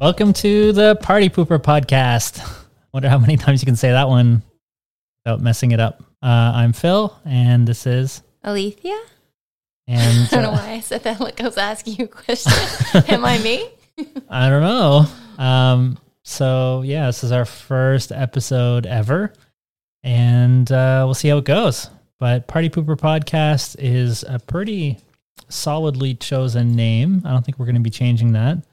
Welcome to the Party Pooper podcast. Wonder how many times you can say that one without messing it up. Uh, I'm Phil, and this is Alethea? and I don't know uh, why I said that like I was asking you a question. Am I me? I don't know. Um, so yeah, this is our first episode ever, and uh, we'll see how it goes. But Party Pooper podcast is a pretty solidly chosen name. I don't think we're going to be changing that.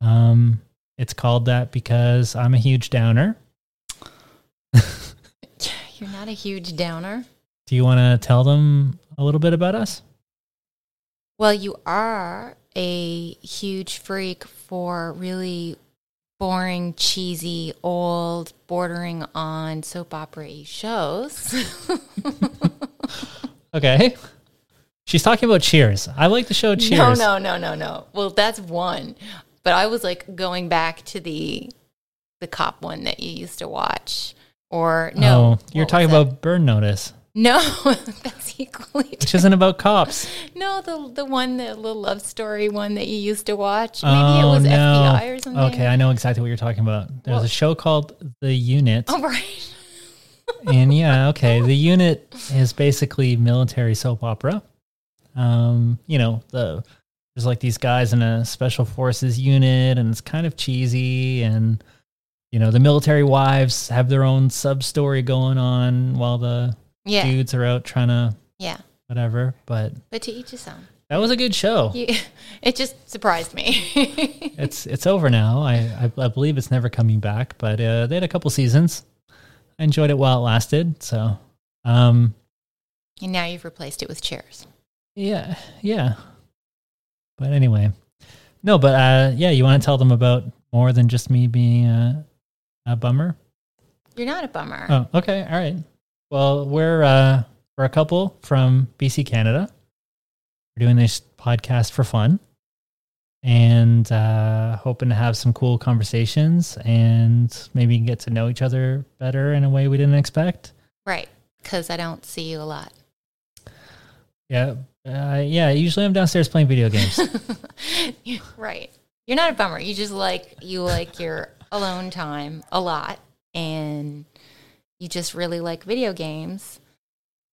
Um, it's called that because I'm a huge downer. You're not a huge downer. Do you want to tell them a little bit about us? Well, you are a huge freak for really boring, cheesy, old, bordering on soap opera shows. Okay. She's talking about Cheers. I like the show Cheers. No, no, no, no, no. Well, that's one. But I was like going back to the the cop one that you used to watch. Or no. Oh, you're talking about Burn Notice, No, that's equally which isn't about cops. No, the the one, the little love story one that you used to watch. Maybe oh, it was no. FBI or something. Okay, I know exactly what you're talking about. There's Well- a show called The Unit. Oh, right. and yeah, okay. The Unit is basically military soap opera. Um, you know, the there's like these guys in a special forces unit and it's kind of cheesy and you know, the military wives have their own sub story going on while the Yeah, dudes are out trying to yeah. whatever. But But to each his own. that was a good show. You, it just surprised me. It's it's over now. I, I I believe it's never coming back. But uh, they had a couple seasons. I enjoyed it while it lasted. So, um, and now you've replaced it with Cheers. yeah, yeah. But anyway, no. But uh, yeah, you want to tell them about more than just me being a, a bummer? You're not a bummer. Oh, okay, all right. Well, we're uh, we're a couple from BC, Canada. We're doing this podcast for fun, and uh, hoping to have some cool conversations and maybe get to know each other better in a way we didn't expect. Right. Because I don't see you a lot. Yeah, uh, yeah. Usually, I'm downstairs playing video games. right. You're not a bummer. You just like you like your alone time a lot, and you just really like video games,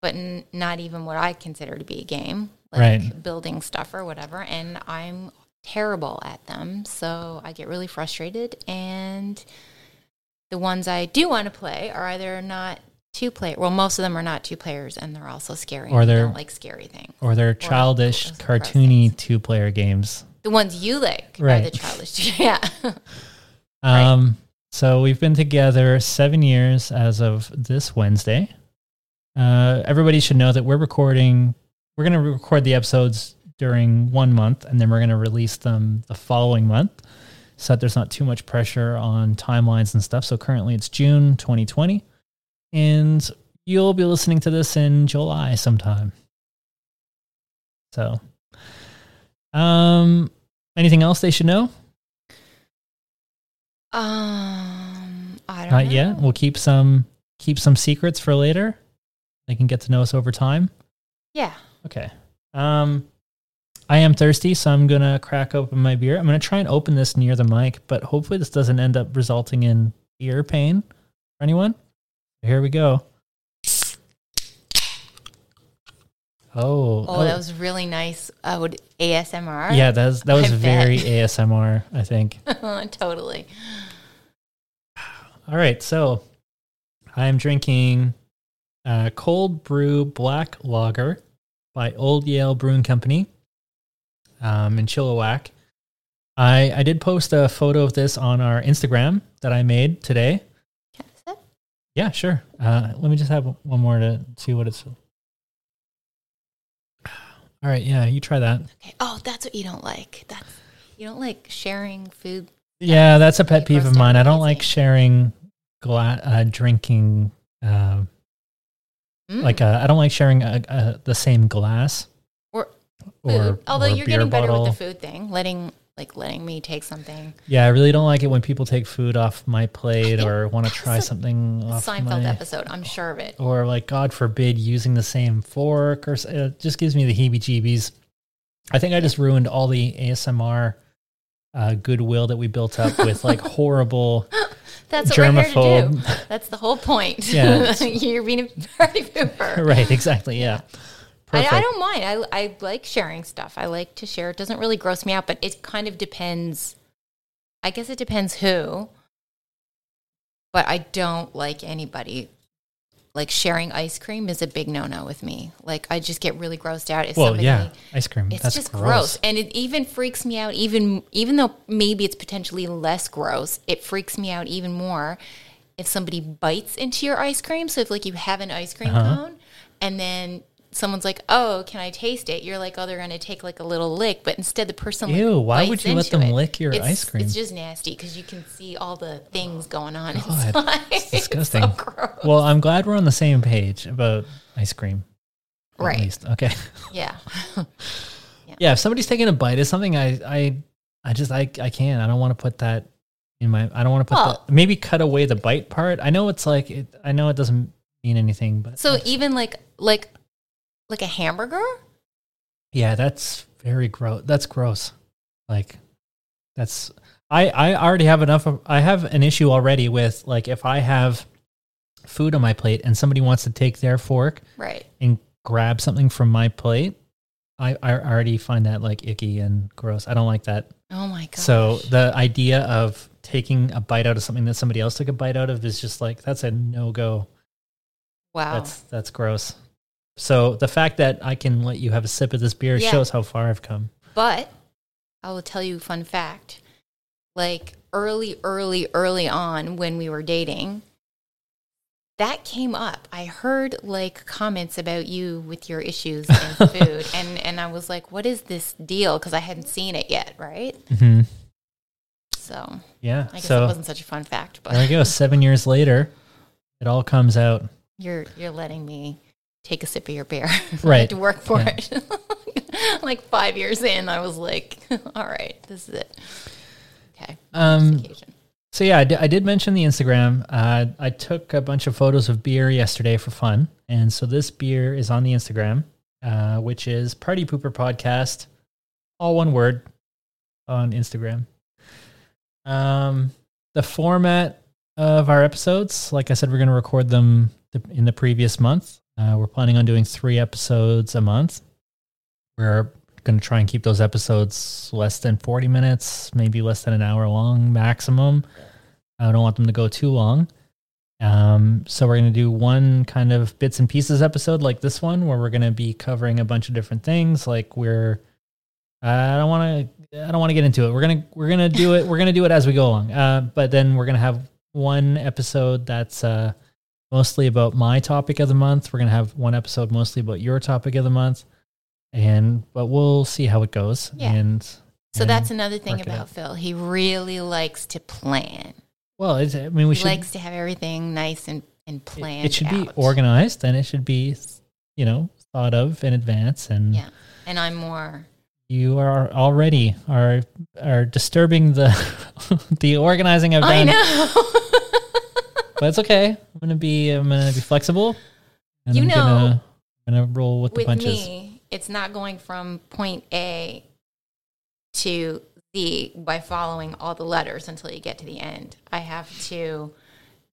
but n- not even what I consider to be a game, like Right. building stuff or whatever. And I'm terrible at them, so I get really frustrated. And the ones I do want to play are either not two player. Well, most of them are not two players, and they're also scary. Or they're- don't like scary things. or they're childish, those cartoony two-player games. The ones you like are Right. the childish. Yeah. Um, so we've been together seven years as of this Wednesday. Uh, everybody should know that we're recording. We're going to record the episodes during one month, and then we're going to release them the following month, so that there's not too much pressure on timelines and stuff. So currently it's June 2020, and you'll be listening to this in July sometime. So, um, anything else they should know? Um, I don't Not know. yet. We'll keep some keep some secrets for later. They can get to know us over time. Yeah. Okay. Um I am thirsty, so I'm gonna crack open my beer. I'm gonna try and open this near the mic, but hopefully this doesn't end up resulting in ear pain for anyone. Here we go. Oh, Oh, that was really nice. I would ASMR. yeah. That was that was I very bet. ASMR. I think. totally. All right, so I'm drinking uh, cold brew black lager by Old Yale Brewing Company um, in Chilliwack. I I did post a photo of this on our Instagram that I made today. I? Yeah, sure. Uh, let me just have one more to see what it's. All right, yeah, you try that. Okay. Oh, that's what you don't like. That's you don't like sharing food. Yeah, that's a pet peeve of mine. I don't like sharing gla- uh, drinking. Uh, Mm. Like uh, I don't like sharing a, a, the same glass Or or food. Although or you're getting better bottle. with the food thing, letting like letting me take something. Yeah, I really don't like it when people take food off my plate or want to try something off Seinfeld my, episode. I'm sure of it. or like God forbid using the same fork or it just gives me the heebie-jeebies. I think I just ruined all the ASMR uh, goodwill that we built up with like horrible That's what we're here to do. germaphobe. That's the whole point. Yeah. You're being a party pooper. right, exactly. Yeah. I, I don't mind. I, I like sharing stuff. I like to share. It doesn't really gross me out, but it kind of depends. I guess it depends who. But I don't like anybody. Like sharing ice cream is a big no no with me. Like I just get really grossed out if Well, somebody. yeah, ice cream. It's That's just gross. gross. and it even freaks me out. Even even though maybe it's potentially less gross, it freaks me out even more if somebody bites into your ice cream. So if like you have an ice cream Uh-huh. cone, and then someone's like, "Oh, can I taste it?" You're like, "Oh, they're gonna take like a little lick," but instead the person like, Ew, why would you let them it. lick your It's- ice cream? It's just nasty because you can see all the things going on God, inside. it's It's disgusting. so gross. Well, I'm glad we're on the same page about ice cream. at Right. least. Okay. Yeah. Yeah. If somebody's taking a bite of something, I, I, I just, I, I can't. I don't want to put that in my. I don't want to put Well- that. Maybe cut away the bite part. I know it's like. It, I know it doesn't mean anything, but So even like like like a hamburger. yeah, that's very gross. That's gross. Like, that's. I, I already have enough of. I have an issue already with like if I have food on my plate and somebody wants to take their fork Right. and grab something from my plate, I, I already find that like icky and gross. I don't like that. Oh my god. So the idea of taking a bite out of something that somebody else took a bite out of is just like that's a no go. wow. That's that's gross. So the fact that I can let you have a sip of this beer Yeah. shows how far I've come. But I will tell you a fun fact. Like early, early, early on when we were dating, that came up. I heard like comments about you with your issues and food, and and I was like, "What is this deal?" Because I hadn't seen it yet, right? Mm-hmm. So Yeah. I guess so that wasn't such a fun fact, but there we but go. Seven years later, it all comes out. you're you're letting me take a sip of your beer. right. I had to work for Yeah. it. like five years in, I was like, "All right, this is it." Okay. Um, So yeah, I did mention the Instagram. Uh, I took a bunch of photos of beer yesterday for fun, and so this beer is on the Instagram, uh, which is Party Pooper Podcast, all one word, on Instagram. Um, the format of our episodes, like I said, we're going to record them th- in the previous month. Uh, we're planning on doing three episodes a month. We're going to try and keep those episodes less than 40 minutes, maybe less than an hour long maximum. I don't want them to go too long. Um, so we're going to do one kind of bits and pieces episode like this one, where we're going to be covering a bunch of different things. Like we're, I don't want to, I don't want to get into it. We're gonna, we're gonna do it. We're gonna do it as we go along. Uh, but then we're gonna have one episode that's uh, mostly about my topic of the month. We're gonna have one episode mostly about your topic of the month, and but we'll see how it goes. Yeah. And So and- that's another thing about. Phil. He really likes to plan. well, it's, I mean, we He should. likes to have everything nice and, and planned. it should be organized and it should be, you know, thought of in advance. And Yeah. And I'm more you are already are are disturbing the the organizing I've I done. know. But it's okay. I'm gonna be I'm gonna be flexible. And You I'm know, gonna, I'm gonna roll with the With punches. me, it's not going from point A to Z by following all the letters until you get to the end. I have to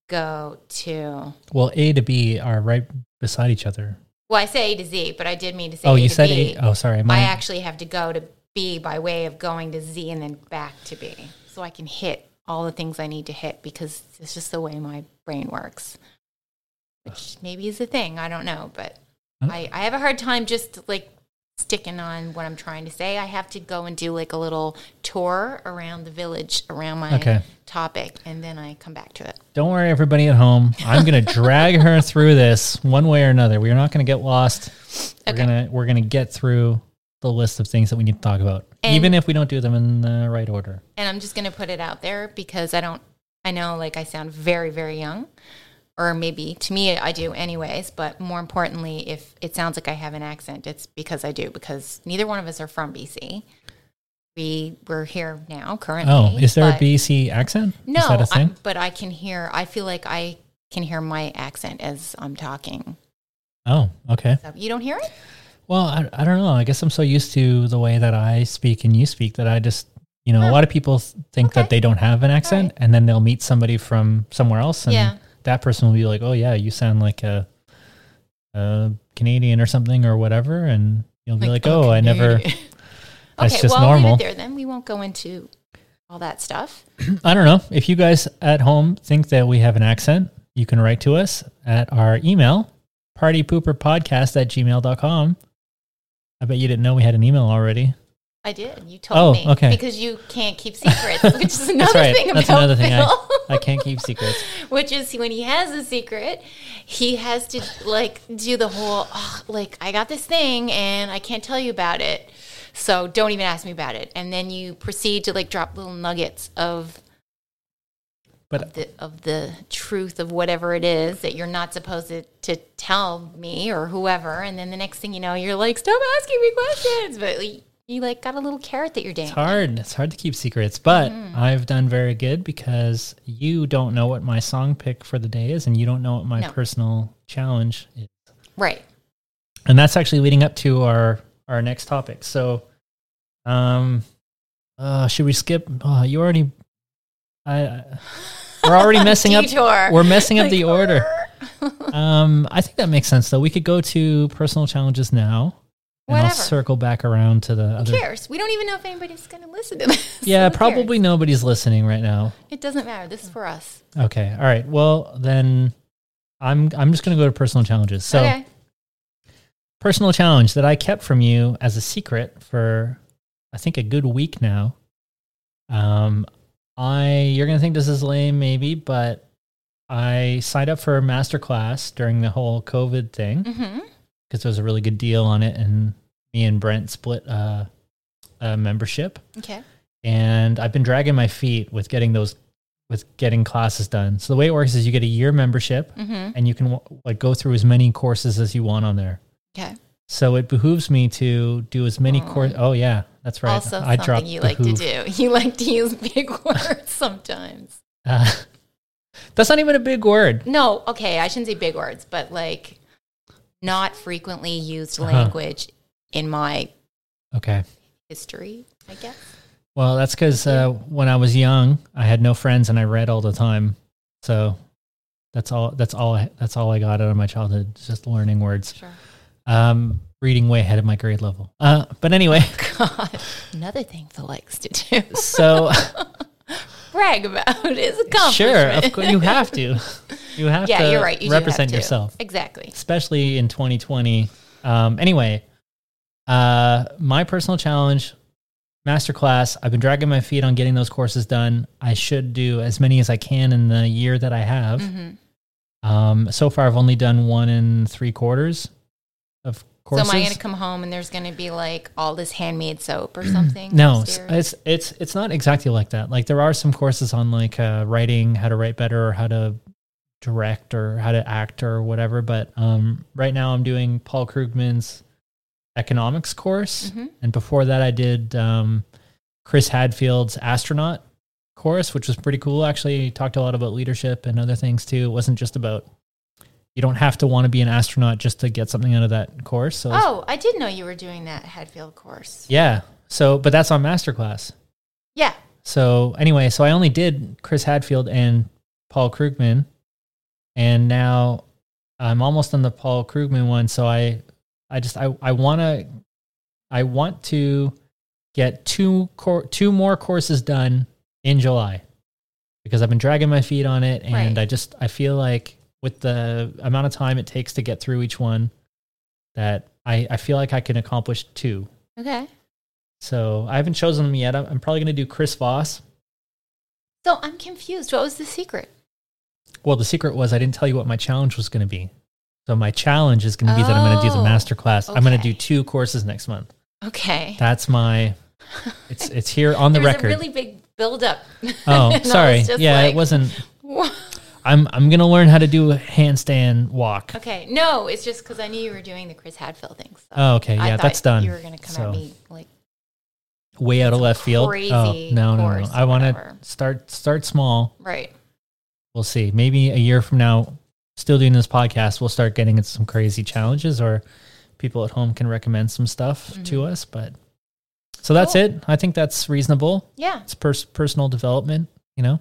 go to Well, A to B are right beside each other. well, I say A to Z, but I did mean to say oh, A you said B. A. Oh, sorry. I actually have to go to B by way of going to Z and then back to B. So I can hit all the things I need to hit because it's just the way my brain works. Which maybe is a thing. I don't know. But Huh? I, I have a hard time just like sticking on what I'm trying to say. I have to go and do like a little tour around the village around my Okay. topic and then I come back to it. don't worry, everybody at home. I'm gonna drag her through this one way or another. We are not gonna get lost. We're gonna we're gonna get through the list of things that we need to talk about, And- even if we don't do them in the right order. And I'm just going to put it out there because I don't, I know like I sound very, very young, or maybe to me I do anyways. But more importantly, if it sounds like I have an accent, it's because I do, because neither one of us are from BC. We, we're here now currently. Oh, is there a BC accent? No, is that a I, but I can hear, I feel like I can hear my accent as I'm talking. oh, okay. So you don't hear it? Well, I, I don't know. I guess I'm so used to the way that I speak and you speak that I just, You know, a lot of people think Okay. that they don't have an accent, and then they'll meet somebody from somewhere else, and Yeah. that person will be like, "Oh yeah, you sound like a, a Canadian or something or whatever," and you'll be like, "Oh, I never." That's okay, just well, normal. leave it there then. We won't go into all that stuff. I don't know. If you guys at home think that we have an accent, you can write to us at our email, partypooperpodcast at gmail.com. I bet you didn't know we had an email already. I did. You told Oh, me. okay. Because you can't keep secrets, which is another right. thing That's about another thing. I- Phil. I can't keep secrets. which is when he has a secret, he has to like do the whole "Ugh, like I got this thing and I can't tell you about it. So don't even ask me about it. And then you proceed to like drop little nuggets of But the of the truth of whatever it is that you're not supposed to, to tell me or whoever. And then the next thing you know, you're like, stop asking me questions. But you, you like got a little carrot that you're dangling. it's hard. It's hard to keep secrets. But Mm-hmm. I've done very good because you don't know what my song pick for the day is, and you don't know what my No. personal challenge is. Right. and that's actually leading up to our our next topic. So, um, uh, should we skip? Uh, you already, I, I we're already messing up. We're messing up the order. Um, I think that makes sense though. We could go to personal challenges now, and I'll circle back around to the Who other. cares? We don't even know if anybody's going to listen to this. Yeah, Who cares? probably nobody's listening right now. It doesn't matter. This is for us. Okay, all right. Well, then I'm I'm just gonna go to personal challenges. So. okay. personal challenge that I kept from you as a secret for I think a good week now. Um I you're going to think this is lame maybe, but I signed up for a master class during the whole COVID thing Mm-hmm. because there was a really good deal on it and me and Brent split uh, a membership Okay. and I've been dragging my feet with getting those with getting classes done. So the way it works is you get a year membership Mm-hmm. and you can like go through as many courses as you want on there. Okay. So it behooves me to do as many Aw. course. Oh yeah, that's right. Also, I something you like to do. You like to use big words sometimes. Uh, that's not even a big word. No, okay, I shouldn't say big words, but like not frequently used Uh-huh. language in my Okay. history, I guess. Well, that's because uh, when I was young, I had no friends and I read all the time. So that's all. That's all. I, that's all I got out of my childhood. Just learning words. Sure. Um, reading way ahead of my grade level. Uh, but anyway, another thing Phil likes to do. so Brag about his accomplishment. sure, of course you have to. You have Yeah, to you're right. You represent yourself. Exactly. especially in 2020. Um, anyway, uh, my personal challenge, masterclass. I've been dragging my feet on getting those courses done. I should do as many as I can in the year that I have. hmm Um, so far, I've only done one and three quarters of So am I going to come home and there's going to be like all this handmade soap or something? no, it's, upstairs? it's it's it's not exactly like that. Like there are some courses on like uh, writing, how to write better, or how to direct, or how to act, or whatever. But um, right now, I'm doing Paul Krugman's economics course, Mhm. and before that, I did um, Chris Hadfield's astronaut course, which was pretty cool. Actually, talked a lot about leadership and other things too. It wasn't just about you don't have to want to be an astronaut just to get something out of that course. So Oh, I did know you were doing that Hadfield course. yeah. So, but that's on masterclass. Yeah. So anyway, so I only did Chris Hadfield and Paul Krugman, and now I'm almost on the Paul Krugman one. So I, I just I I want to, I want to get two cor- two more courses done in July because I've been dragging my feet on it, and Right. I just I feel like with the amount of time it takes to get through each one, that I I feel like I can accomplish two. Okay. So I haven't chosen them yet. I'm, I'm probably going to do Chris Voss. So I'm confused. What was the secret? Well, the secret was I didn't tell you what my challenge was going to be. So my challenge is going to be that I'm going to do the Oh, master class. I'm going to do two courses next month. Okay. That's my. It's it's here on the record. a really big buildup. oh, sorry. Yeah, like, it wasn't. "Wha-" I'm I'm going to learn how to do a handstand walk. Okay. No, it's just because I knew you were doing the Chris Hadfield thing. So Oh, okay. Yeah, that's done. You were going to come So- at me like, Way out of left field. oh, no, no, no. I want to start start small. right. We'll see. Maybe a year from now, still doing this podcast, we'll start getting into some crazy challenges, or people at home can recommend some stuff to Mm-hmm. us. But So that's Cool. it. I think that's reasonable. Yeah. It's pers- personal development, you know?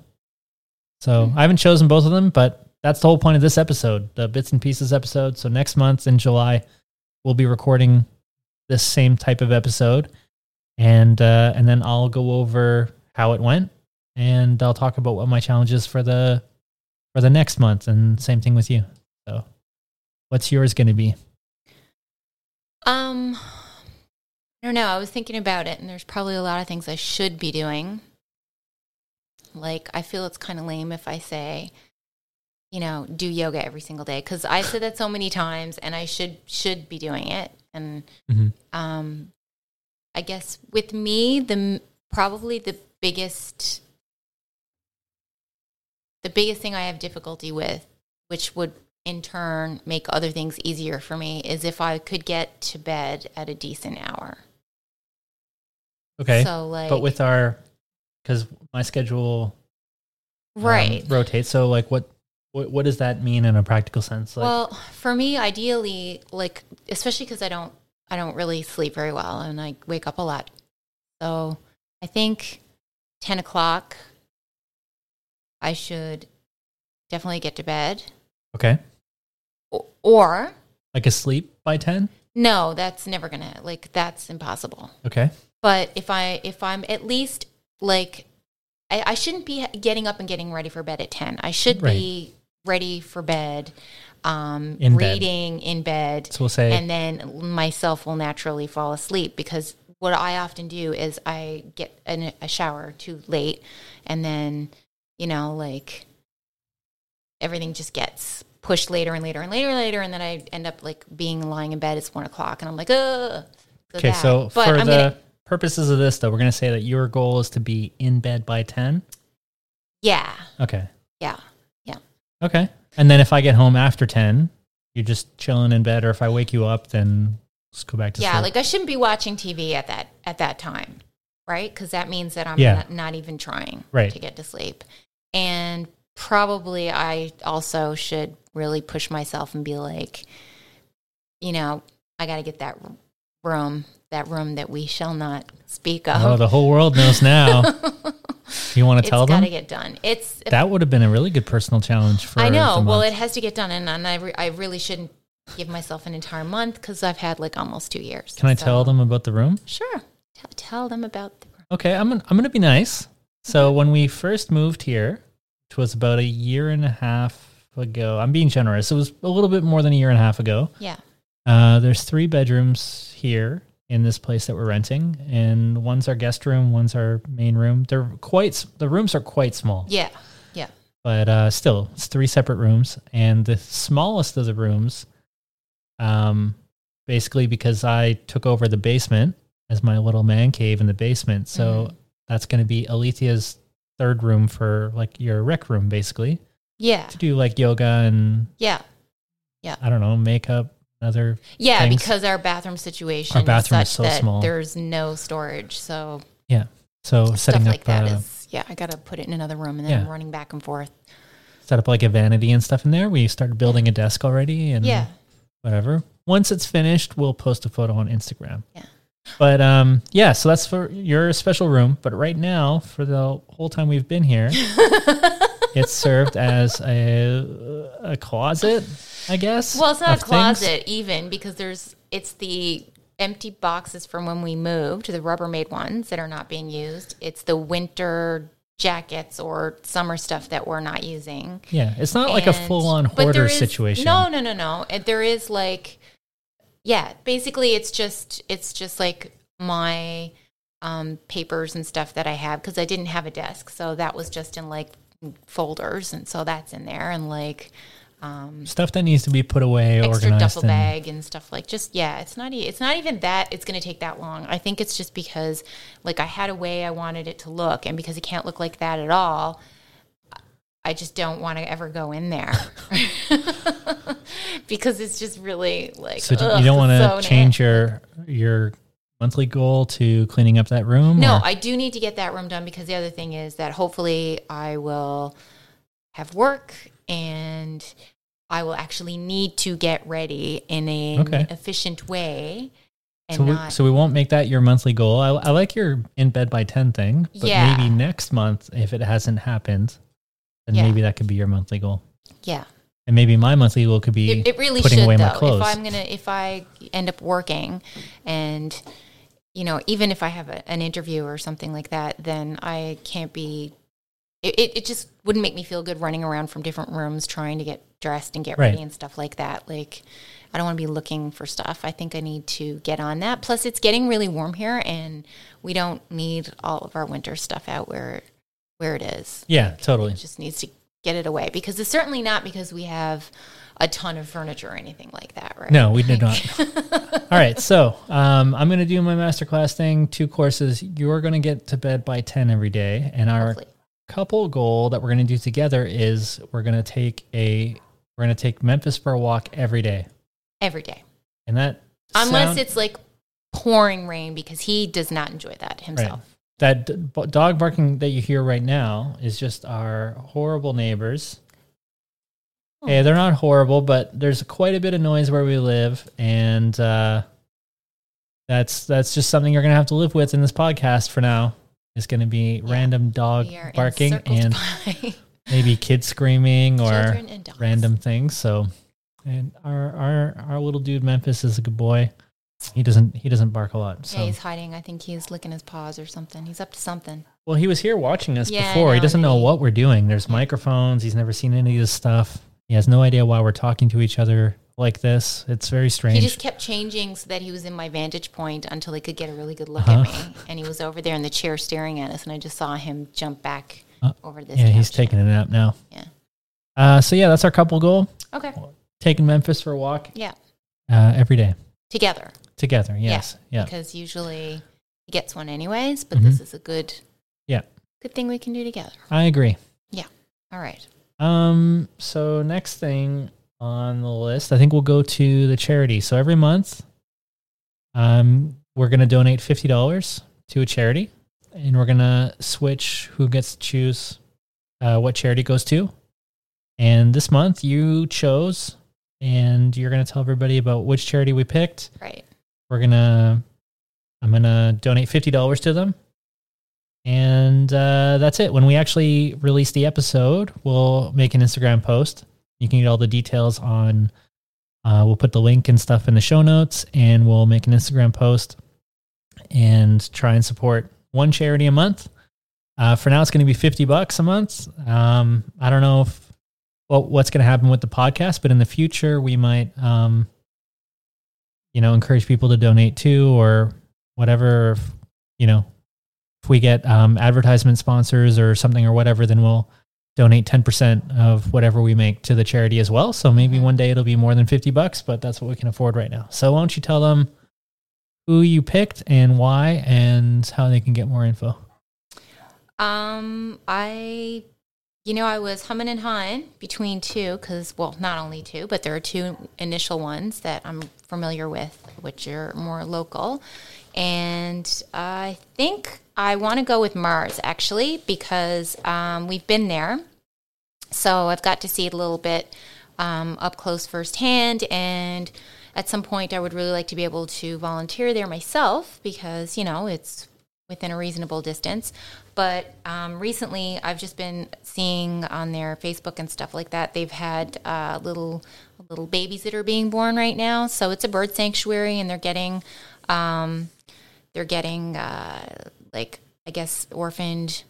So Hmm. I haven't chosen both of them, but that's the whole point of this episode, the bits and pieces episode. So next month in July, we'll be recording this same type of episode. And uh, and then I'll go over how it went and I'll talk about what my challenges for the for the next month and same thing with you. So what's yours going to be? Um, I don't know. I was thinking about it, and there's probably a lot of things I should be doing. Like, I feel it's kind of lame if I say, you know, do yoga every single day because I said that so many times, and I should should be doing it. And Mhm. um, I guess with me, the probably the biggest the biggest thing I have difficulty with, which would in turn make other things easier for me, is if I could get to bed at a decent hour. Okay. So like, but with our cuz my schedule um, right. rotates. So like what, what what does that mean in a practical sense? Like well, for me, ideally, like especially because I don't I don't really sleep very well and I wake up a lot. So I think ten o'clock. I should definitely get to bed, okay. Or Like asleep by 10? no, that's never gonna like that's impossible. Okay. But if I if I'm at least like I, I shouldn't be getting up and getting ready for bed at ten. I should Right. be ready for bed, um, In bed. reading in bed, So we'll say and then myself will naturally fall asleep because what I often do is I get an, a shower too late, and then you know like everything just gets pushed later and later and later and later, and then I end up like being lying in bed. It's one o'clock, and I'm like, ugh. Okay, that. so But for I'm the gonna- purposes of this though, we're going to say that your goal is to be in bed by 10. yeah, Okay. yeah. Yeah. Okay. And then if I get home after 10, you're just chilling in bed or if I wake you up then just go back to sleep. yeah sleep. like i shouldn't be watching tv at that at that time right because that means that i'm Yeah. not, not even trying Right. to get to sleep and probably i also should really push myself and be like you know i got to get that room that room that we shall not speak of. Oh, the whole world knows now. you want to tell it's tell got to get done it's that would have been a really good personal challenge for i know well it has to get done and, and I, re- I really shouldn't give myself an entire month because i've had like almost two years Can I So- tell them about the room? sure tell, tell them about the room. Okay, I'm gonna, I'm going to be nice. So when we first moved here, which was about a year and a half ago, I'm being generous. It was a little bit more than a year and a half ago. yeah Uh, there's three bedrooms here in this place that we're renting, and one's our guest room, one's our main room. They're quite the rooms are quite small, yeah yeah. But uh, still, it's three separate rooms, and the smallest of the rooms, um, basically because I took over the basement as my little man cave in the basement, so Mhm. that's going to be Alethea's third room for like your rec room, basically. Yeah. To do like yoga and yeah, yeah. I don't know makeup, other Yeah, things. because our bathroom situation Our bathroom is is so that small. there's no storage. So Yeah. so setting like up that uh, is yeah, I gotta put it in another room and then Yeah. I'm running back and forth. set up like a vanity and stuff in there. We started building a desk already and Yeah. whatever. Once it's finished, we'll post a photo on Instagram. Yeah. But um yeah, so that's for your special room. But right now, for the whole time we've been here, it's served as a a closet, I guess. Well, it's not a things. closet even because there's it's the empty boxes from when we moved, the Rubbermaid ones that are not being used. It's the winter jackets or summer stuff that we're not using. Yeah, it's not like a full on hoarder is- situation. No, no, no, no. It- There is like, yeah, basically it's just it's just like my um, papers and stuff that I have because I didn't have a desk, so that was just in like folders, and so that's in there, and like um, Stuff that needs to be put away, extra organized. duffel and- bag and stuff like just yeah it's not it's not even that it's going to take that long i think it's just because like i had a way i wanted it to look and because it can't look like that at all i just don't want to ever go in there because it's just really like So ugh, you don't want so to change na- your your monthly goal to cleaning up that room? no or- i do need to get that room done because the other thing is that hopefully i will have work and i will actually need to get ready in an Okay. efficient way and So we, not so we won't make that your monthly goal. I, I like your in bed by 10 thing, but Yeah. maybe next month, if it hasn't happened, then Yeah. maybe that could be your monthly goal. yeah. And maybe my monthly goal could be It, it really putting should away though. my clothes. If I'm gonna, if I end up working, and you know, even if I have a, an interview or something like that, then I can't be. It, it, it just wouldn't make me feel good running around from different rooms trying to get dressed and get Right. ready and stuff like that. Like, I don't want to be looking for stuff. I think I need to get on that. Plus, it's getting really warm here, and we don't need all of our winter stuff out where where it is yeah, totally. just needs to get it away because it's certainly not because we have a ton of furniture or anything like that, right? No, we did not. All right, so um, I'm going to do my masterclass thing. Two courses. You're going to get to bed by 10 every day, and our Hopefully. couple goal that we're going to do together is we're going to take a we're going to take Memphis for a walk every day, Every day. and that Unless sound- it's like pouring rain because he does not enjoy that himself. that d- dog barking that you hear right now is just our horrible neighbors. Hey, they're not horrible, but there's quite a bit of noise where we live, and uh, that's that's just something you're gonna have to live with in this podcast for now. It's gonna be random dog barking and by maybe kids screaming or children and dogs. random things. So, and our our our little dude Memphis is a good boy. He doesn't he doesn't bark a lot. So Yeah, he's hiding. I think he's licking his paws or something. He's up to something. Well, he was here watching us Yeah, before. He doesn't know what we're doing. There's microphones. He's never seen any of this stuff. He has no idea why we're talking to each other like this. It's very strange. He just kept changing so that he was in my vantage point until he could get a really good look Uh-huh. at me. And he was over there in the chair staring at us, and I just saw him jump back Uh, over this. yeah, he's taking a nap now. Yeah. Uh, so yeah, that's our couple goal. Okay. Taking Memphis for a walk Yeah. uh, every day Together. together. Yes. Yeah. Because usually he gets one anyways, but Mhm. this is a good Yeah. good thing we can do together. I agree. Yeah. All right. Um. So next thing on the list, I think we'll go to the charity. So every month, um, we're gonna donate fifty dollars to a charity, and we're gonna switch who gets to choose uh, what charity goes to. And this month, you chose, and you're gonna tell everybody about which charity we picked. Right. We're gonna, I'm gonna donate fifty dollars to them, and uh, that's it. When we actually release the episode, we'll make an Instagram post. You can get all the details on. Uh, we'll put the link and stuff in the show notes, and we'll make an Instagram post and try and support one charity a month. Uh, for now, it's going to be fifty bucks a month. Um, I don't know if well, what's going to happen with the podcast, but in the future, we might, um, you know, encourage people to donate too, or whatever. If, you know, if we get um, advertisement sponsors or something or whatever, then we'll donate ten percent of whatever we make to the charity as well. So maybe Mhm. one day it'll be more than fifty bucks, but that's what we can afford right now. So why don't you tell them who you picked and why, and how they can get more info? Um, I, you know, I was humming and hawing between two because, well, not only two, but there are two initial ones that I'm familiar with, which are more local. And I think I want to go with Mars actually because um, we've been there. So I've got to see it a little bit um, up close firsthand. And at some point, I would really like to be able to volunteer there myself because, you know, it's within a reasonable distance. But um, recently, I've just been seeing on their Facebook and stuff like that. They've had uh, little little babies that are being born right now. So it's a bird sanctuary, and they're getting um, they're getting uh, like I guess orphaned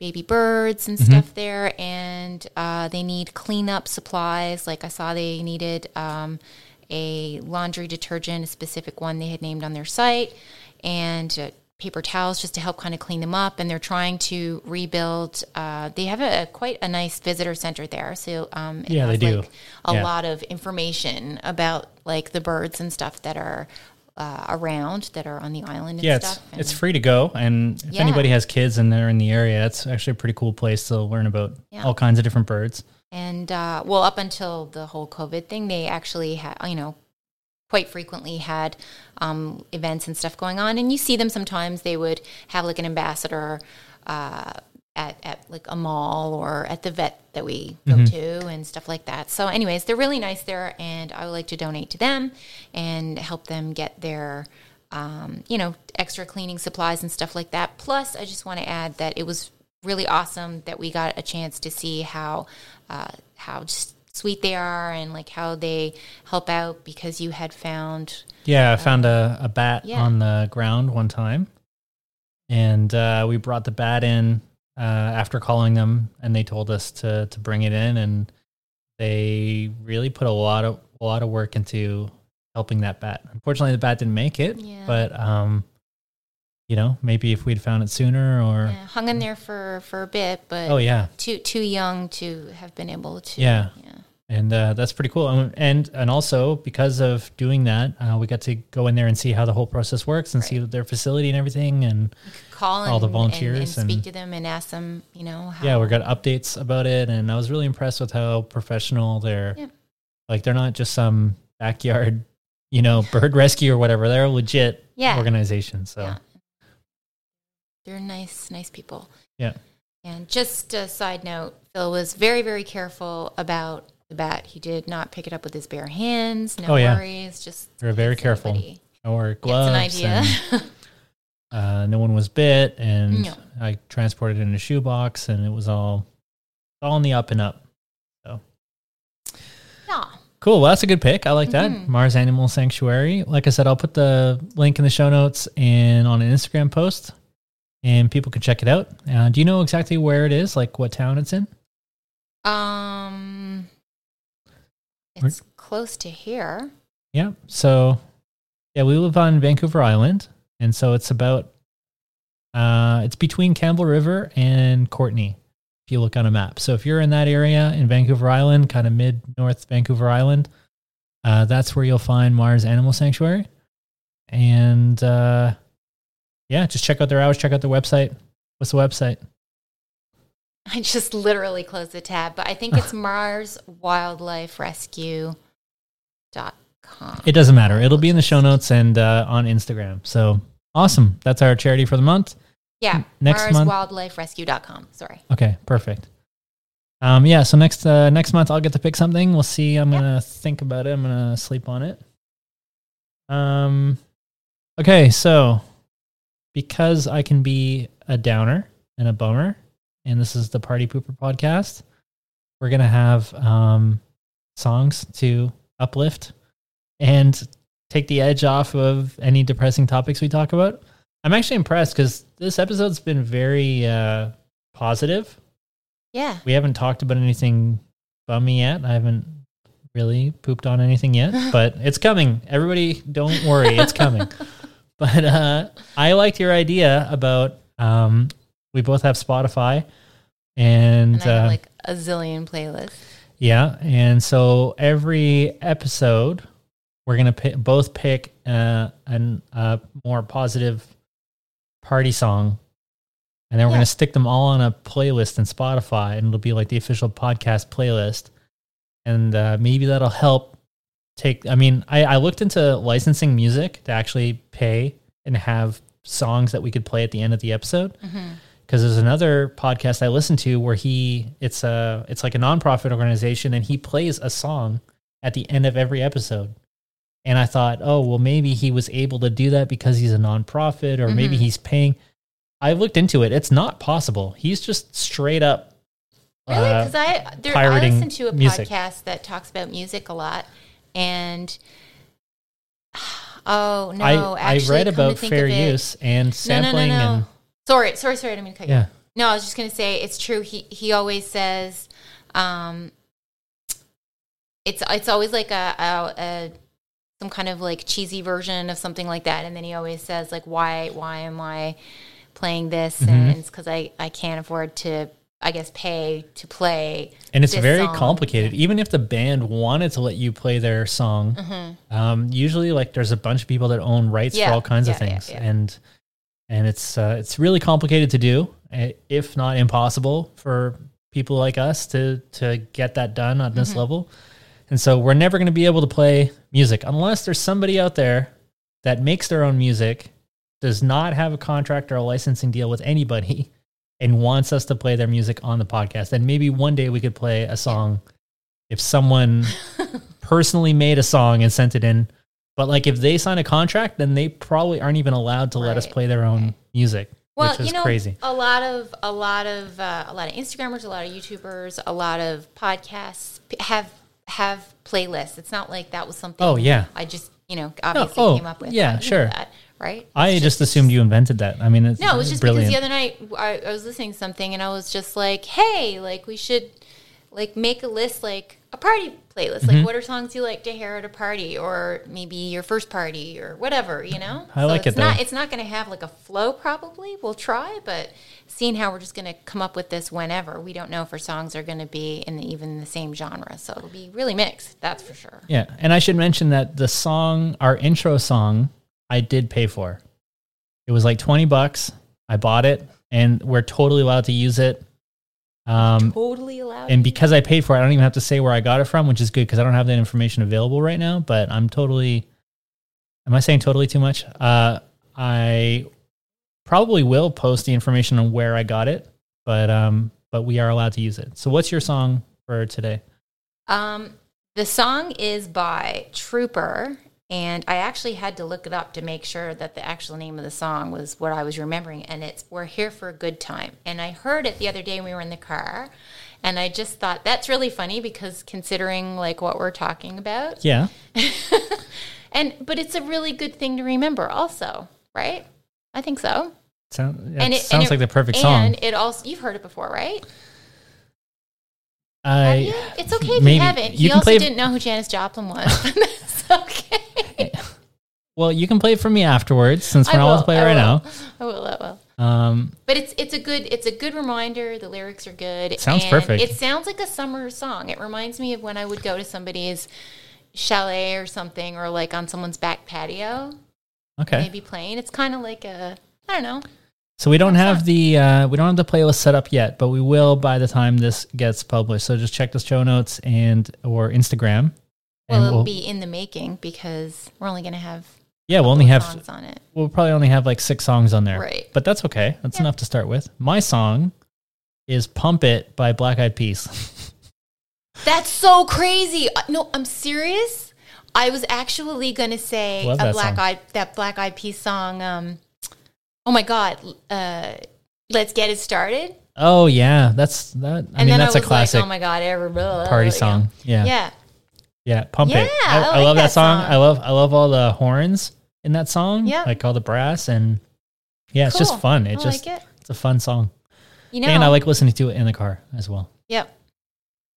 baby birds and Mhm. stuff there, and uh, they need cleanup supplies. Like I saw they needed um, a laundry detergent, a specific one they had named on their site, and uh, paper towels just to help kind of clean them up. And they're trying to rebuild. Uh, they have a, quite a nice visitor center there, so um, Yeah, they has, do. A Yeah. lot of information about like the birds and stuff that are uh, around that are on the island and yeah, it's it's free to go, and if Yeah. anybody has kids and they're in the area, it's actually a pretty cool place to learn about Yeah. all kinds of different birds. And uh, well, up until the whole COVID thing, they actually had, you know, quite frequently had um, events and stuff going on. And you see them sometimes. They would have like an ambassador uh, at, at like a mall or at the vet that we go to and stuff like that. So, anyways, they're really nice there, and I would like to donate to them and help them get their, um, you know, extra cleaning supplies and stuff like that. Plus, I just want to add that it was really awesome that we got a chance to see how uh, how s- sweet they are and like how they help out because you had found Yeah, I found a, a bat yeah. on the ground one time, and uh, we brought the bat in uh, after calling them, and they told us to to bring it in, and they really put a lot of a lot of work into helping that bat. Unfortunately, the bat didn't make it, Yeah. but um, you know, maybe if we'd found it sooner, or yeah, hung in there for for a bit, but oh yeah, too too young to have been able to Yeah. yeah. And uh, that's pretty cool. Um, And and also because of doing that, uh, we got to go in there and see how the whole process works and see their facility and everything. And call and, All the volunteers and, and- speak to them and ask them, you know, how, yeah, we got updates about it, and I was really impressed with how professional they're. Yeah. Like they're not just some backyard, you know, bird rescue or whatever. They're a legit Yeah. organization. So Yeah. they're nice, nice people. Yeah. And just a side note, Phil was very, very careful about the bat. He did not pick it up with his bare hands. No Oh, yeah. worries. Just They're very careful. anybody or gloves. an idea. and, uh, no one was bit, and No. I transported it in a shoebox, and it was all all in the up and up. yeah. Cool. Well, that's a good pick. I like that. Mhm. Mars Animal Sanctuary. Like I said, I'll put the link in the show notes and on an Instagram post, and people can check it out. Uh, do you know exactly where it is? Like what town it's in? Um, It's close to here. Yeah. So, yeah, we live on Vancouver Island, and so it's about uh, it's between Campbell River and Courtenay. If you look on a map, so if you're in that area in Vancouver Island, kind of mid North Vancouver Island, uh, that's where you'll find Mars Animal Sanctuary. And uh, yeah, just check out their hours. Check out their website. What's the website? I just literally closed the tab, but I think it's Mars Wildlife Rescue dot com. It doesn't matter. It'll be in the show notes and uh, on Instagram. So awesome. That's our charity for the month. Yeah, next Mars month- Wildlife Sorry. Okay, perfect. Um, yeah, so next uh, next month I'll get to pick something. We'll see. I'm Yeah. gonna think about it. I'm gonna sleep on it. Um, okay, so because I can be a downer and a bummer, and this is the Party Pooper podcast, we're gonna have um songs to uplift and take the edge off of any depressing topics we talk about. I'm actually impressed because this episode's been very uh, positive. Yeah. We haven't talked about anything bummy yet. I haven't really pooped on anything yet, but it's coming. Everybody, don't worry, it's coming. But uh, I liked your idea about um, we both have Spotify, and, And uh, like a zillion playlists. yeah, and so every episode we're gonna pi both pick uh, an a more positive party song, and then we're Yeah. gonna stick them all on a playlist in Spotify, and it'll be like the official podcast playlist, and uh, maybe that'll help take. I mean, I, I looked into licensing music to actually pay and have songs that we could play at the end of the episode hmm because there's another podcast I listen to where he it's a it's like a nonprofit organization and he plays a song at the end of every episode. And I thought, oh well, maybe he was able to do that because he's a nonprofit, or maybe Mhm. he's paying. I looked into it; it's not possible. He's just straight up. Really? uh, Because I there, I listen to a music. podcast that talks about music a lot, and oh no, I actually, I read about fair use and No, no, sampling no, no. and Sorry, sorry, sorry. I didn't mean to cut you. yeah. No, I was just gonna say it's true. He he always says, um, it's it's always like a, a, a some kind of like cheesy version of something like that, and then he always says like, why why am I playing this? Mhm. And it's because I I can't afford to I guess pay to play. And it's very song. complicated. Even if the band wanted to let you play their song, Mhm. um, usually like there's a bunch of people that own rights Yeah, for all kinds of yeah, yeah, things, yeah. and and it's uh, it's really complicated to do, eh, if not impossible for people like us to to get that done on this Mhm. level. And so we're never going to be able to play music unless there's somebody out there that makes their own music, does not have a contract or a licensing deal with anybody, and wants us to play their music on the podcast, And maybe one day we could play a song if someone personally made a song and sent it in. But like if they sign a contract, then they probably aren't even allowed to let us play their own music, Well, which is you know, crazy. a lot of a lot of uh, a lot of Instagrammers, a lot of YouTubers, a lot of podcasts have have playlists. It's not like that was something. Oh, yeah. I just you know obviously oh, came up with. yeah, sure. That, right? I It's just assumed you invented that. I mean, it's No, it was just brilliant. because the other night I, I was listening to something and I was just like, hey, like we should like make a list like a party playlist. Mm-hmm. Like what are songs you like to hear at a party or maybe your first party or whatever, you know? I like it's it, Not, though. it's not going to have like a flow probably. We'll try, but seeing how we're just going to come up with this whenever, we don't know if our songs are going to be in the, even the same genre. So it'll be really mixed. That's for sure. Yeah, and I should mention that the song, our intro song, I did pay for. It was like twenty bucks. I bought it, and we're totally allowed to use it. Um, Totally allowed. and because I paid for it, I don't even have to say where I got it from, which is good because I don't have that information available right now. But I'm totally. Am I saying totally too much? Uh, I probably will post the information on where I got it, but um, but we are allowed to use it. So, what's your song for today? Um, the song is by Trooper, and I actually had to look it up to make sure that the actual name of the song was what I was remembering, and it's "We're Here for a Good Time." And I heard it the other day when we were in the car, and I just thought that's really funny because considering like what we're talking about, Yeah, and but it's a really good thing to remember, also, right? I think so. Sound, and it sounds and like the perfect song. And it also you've heard it before, right? I It's okay if maybe. you haven't. You he also play- didn't know who Janis Joplin was. That's okay. Well, you can play it for me afterwards since we're not to play it I right will. now. I will. I will. Um, But it's it's a good it's a good reminder. The lyrics are good. Sounds and perfect. It sounds like a summer song. It reminds me of when I would go to somebody's chalet or something, or like on someone's back patio. okay. Maybe playing. It's kind of like a I don't know. So we don't have the uh, we don't have the playlist set up yet, but we will by the time this gets published. So just check the show notes and or Instagram. Well, it'll we'll, be in the making because we're only going to have yeah, we'll only have songs on it. we'll probably only have like six songs on there, Right. But that's okay. That's Yeah. enough to start with. My song is "Pump It" by Black Eyed Peas. That's so crazy. Uh, No, I'm serious. I was actually going to say Love a that black song. eyed that black eyed peas song. Um, oh my god, uh, let's get it started. oh yeah, that's that. I and mean, that's I a classic like, oh my god, everybody party song. Yeah. Yeah, Yeah, pump Yeah, it. I I, I love that, that song. song. I love I love all the horns in that song. Yeah. like all the brass and yeah, it's Cool. just fun. It I just like it. it's a fun song, You know, and I like listening to it in the car as well. Yep.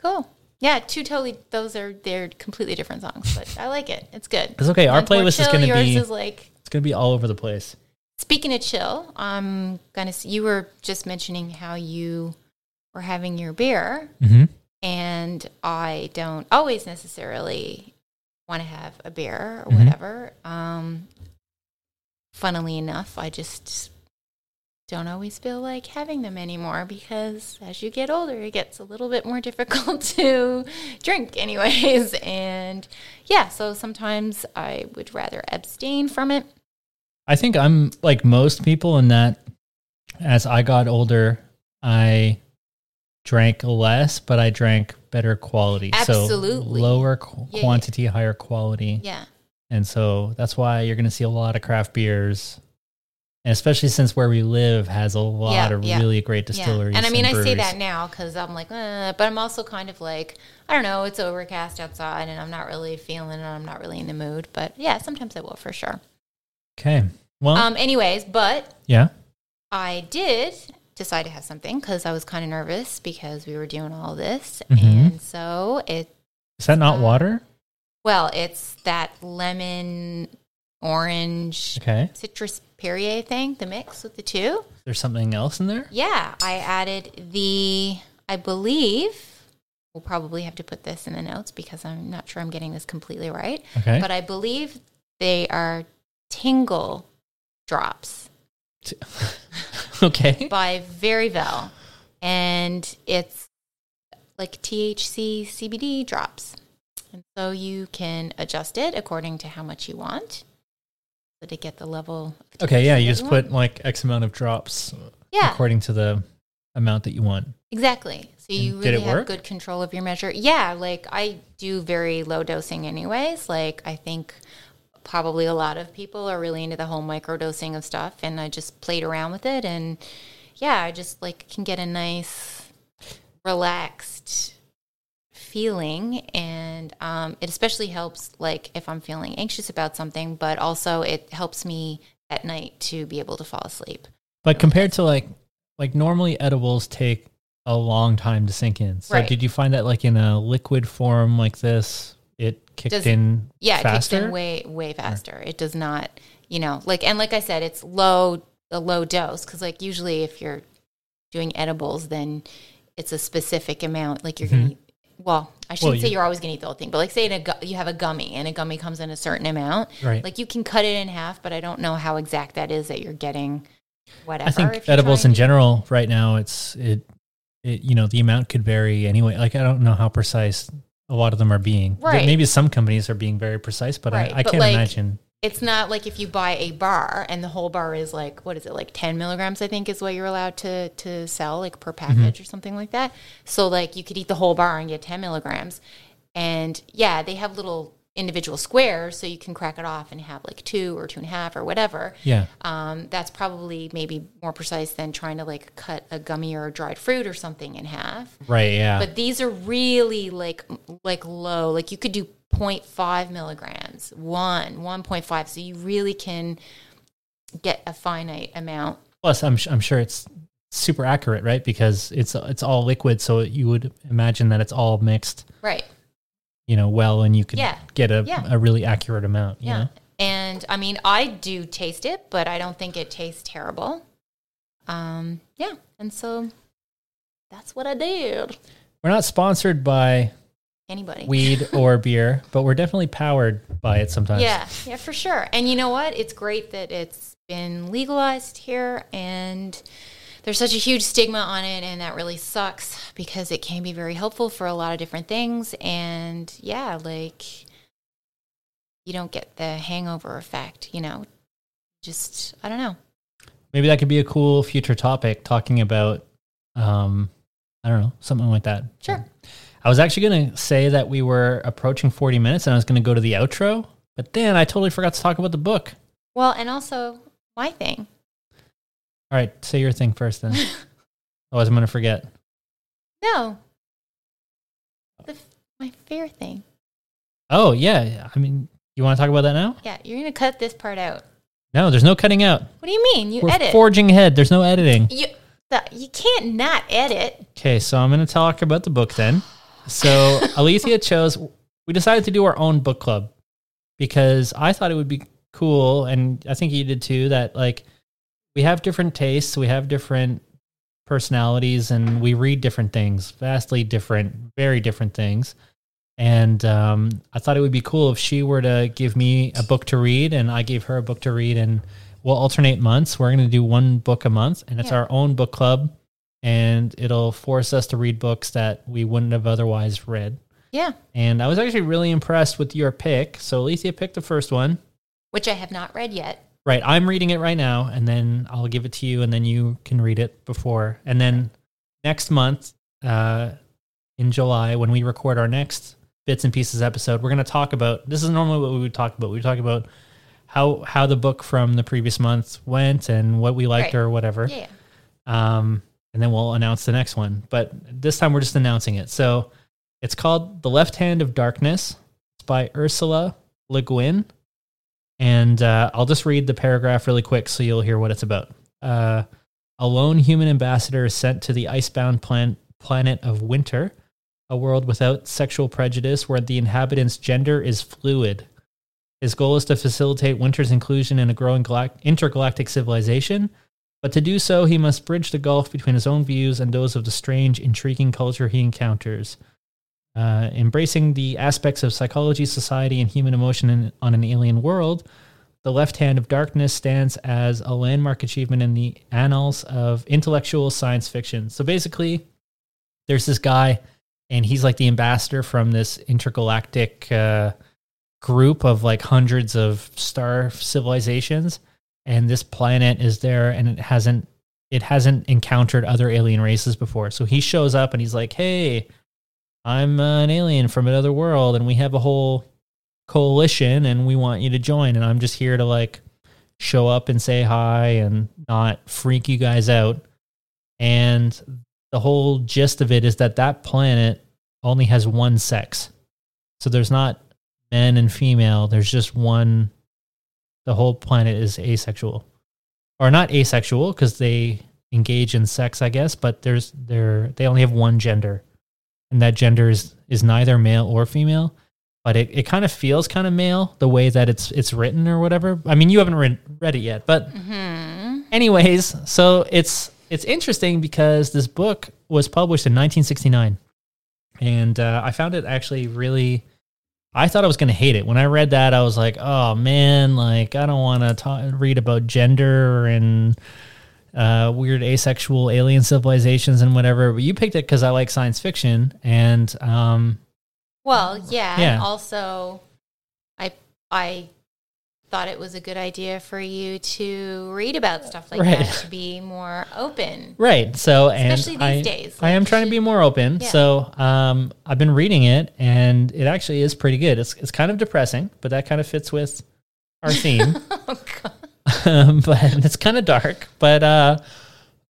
Cool. Yeah, two totally. Those are they're completely different songs, but I like it. It's good. It's okay. Our playlist is going to be is like it's going to be all over the place. Speaking of chill, I'm gonna. You were just mentioning how you were having your beer, Mm-hmm. And I don't always necessarily want to have a beer or Mhm. whatever. Um, funnily enough, I just don't always feel like having them anymore because as you get older, it gets a little bit more difficult to drink, anyways. And yeah, so sometimes I would rather abstain from it. I think I'm like most people in that as I got older, I drank less, but I drank better quality. Absolutely. So lower qu- Yeah, yeah. quantity, higher quality. Yeah. And so that's why you're going to see a lot of craft beers. And especially since where we live has a lot Yeah, of really great distilleries. And I mean, I say that now because I'm like, uh, but I'm also kind of like, I don't know, it's overcast outside and I'm not really feeling it. I'm not really in the mood. But yeah, sometimes I will for sure. Okay. Well, Um, anyways, but yeah. I did decide to have something because I was kind of nervous because we were doing all this. Mhm. And so it, Is that not uh, water? well, it's that lemon, orange, Okay. citrus Perrier thing, the mix with the two. There's something else in there? Yeah, I added the, I believe, we'll probably have to put this in the notes because I'm not sure I'm getting this completely right. Okay. But I believe they are Tingle drops okay. by Veryvel. And it's like THC CBD drops. And so you can adjust it according to how much you want. So to get the level. Of Okay. Yeah. You just want. put like X amount of drops yeah. according to the amount that you want. Exactly. So you And really have work? good control of your measure. Yeah, like I do very low dosing anyways. Like I think probably a lot of people are really into the whole microdosing of stuff and I just played around with it and yeah, I just like can get a nice relaxed feeling and um, it especially helps like if I'm feeling anxious about something, but also it helps me at night to be able to fall asleep. But compared to like like normally edibles take a long time to sink in. So Right. did you find that like in a liquid form like this, it kicked Does- in Yeah, it faster? kicks in way way faster. It does not, you know, like and like I said, it's low a low dose because like usually if you're doing edibles, then it's a specific amount. Like you're gonna, mm-hmm. eat, well, I shouldn't say you- you're always gonna eat the whole thing, but like say in a you have a gummy and a gummy comes in a certain amount, Right. Like you can cut it in half, but I don't know how exact that is that you're getting. Whatever. I think edibles in general right now it's it it you know the amount could vary anyway. Like I don't know how precise a lot of them are being. Right. Maybe some companies are being very precise, but Right, I, I but can't like- imagine. It's not like if you buy a bar and the whole bar is like what is it like ten milligrams? I think is what you're allowed to to sell like per mm-hmm. package or something like that. So like you could eat the whole bar and get ten milligrams, and yeah, they have little individual squares so you can crack it off and have like two or two and a half or whatever. Yeah. Um, that's probably maybe more precise than trying to like cut a gummy or a dried fruit or something in half. Right, yeah. But these are really like like low. Like you could do 0.5 milligrams, one, 1.5. So you really can get a finite amount. Plus I'm I'm sure it's super accurate, right? Because it's it's all liquid, so you would imagine that it's all mixed, Right. You know, well and you can Yeah. get a Yeah. a really accurate amount, you Yeah. know? And I mean, I do taste it, but I don't think it tastes terrible. Um, yeah. And so that's what I did. We're not sponsored by Anybody. weed or beer, but we're definitely powered by it sometimes. Yeah, yeah, for sure. And you know what? It's great that it's been legalized here and there's such a huge stigma on it and that really sucks because it can be very helpful for a lot of different things and yeah, like you don't get the hangover effect, you know. Just I don't know. Maybe that could be a cool future topic talking about um I don't know, something like that. Sure. I was actually going to say that we were approaching 40 minutes and I was going to go to the outro, but then I totally forgot to talk about the book. Well, and also my thing. All right, say your thing first then. Otherwise I'm going to forget. No. The, my fair thing. Oh, yeah. I mean, you want to talk about that now? Yeah, you're going to cut this part out. No, there's no cutting out. What do you mean? You We're edit. forging ahead. There's no editing. you the, you can't not edit. Okay, so I'm going to talk about the book then. So Alicia chose, we decided to do our own book club because I thought it would be cool, and I think you did too, that like we have different tastes, we have different personalities, and we read different things, vastly different, very different things. And um, I thought it would be cool if she were to give me a book to read and I gave her a book to read, and we'll alternate months. We're going to do one book a month, and it's Yeah. our own book club and it'll force us to read books that we wouldn't have otherwise read. Yeah. And I was actually really impressed with your pick. So Alicia picked the first one. Which I have not read yet. Right, I'm reading it right now, and then I'll give it to you, and then you can read it before. And then next month, uh, in July, when we record our next bits and pieces episode, we're going to talk about. This is normally what we would talk about. We talk about how how the book from the previous month went and what we liked Right. or whatever. Yeah. um, and then we'll announce the next one. But this time we're just announcing it. So it's called The Left Hand of Darkness. It's by Ursula Le Guin. And uh, I'll just read the paragraph really quick so you'll hear what it's about. Uh, a lone human ambassador is sent to the icebound plan- planet of Winter, a world without sexual prejudice where the inhabitants' gender is fluid. His goal is to facilitate Winter's inclusion in a growing galact- intergalactic civilization but to do so, he must bridge the gulf between his own views and those of the strange, intriguing culture he encounters. Uh, embracing the aspects of psychology, society, and human emotion in, on an alien world, The Left Hand of Darkness stands as a landmark achievement in the annals of intellectual science fiction. So basically, there's this guy, and he's like the ambassador from this intergalactic uh, group of like hundreds of star civilizations and this planet is there and it hasn't it hasn't encountered other alien races before. So he shows up and he's like, "Hey, I'm an alien from another world, and we have a whole coalition, and we want you to join. And I'm just here to like show up and say hi and not freak you guys out." And the whole gist of it is that that planet only has one sex. So there's not men and female, there's just one the whole planet is asexual. Or not asexual because they engage in sex, I guess, but there's they're they only have one gender. And that gender is, is neither male or female. But it, it kind of feels kind of male the way that it's it's written or whatever. I mean, you haven't read, read it yet, but Mm-hmm. anyways, so it's it's interesting because this book was published in 1969, and uh, I found it actually really. I thought I was going to hate it when I read that. I was like, "Oh man, like I don't want to read about gender and uh, weird asexual alien civilizations and whatever." But you picked it because I like science fiction, and um, Well, yeah. Yeah. And also, I I thought it was a good idea for you to read about stuff like Right. that to be more open. Right. So, and Especially these I, days, I am trying to be more open. Yeah. So, um, I've been reading it, and it actually is pretty good. It's it's kind of depressing, but that kind of fits with our theme. Oh god. Um, but it's kind of dark. But uh,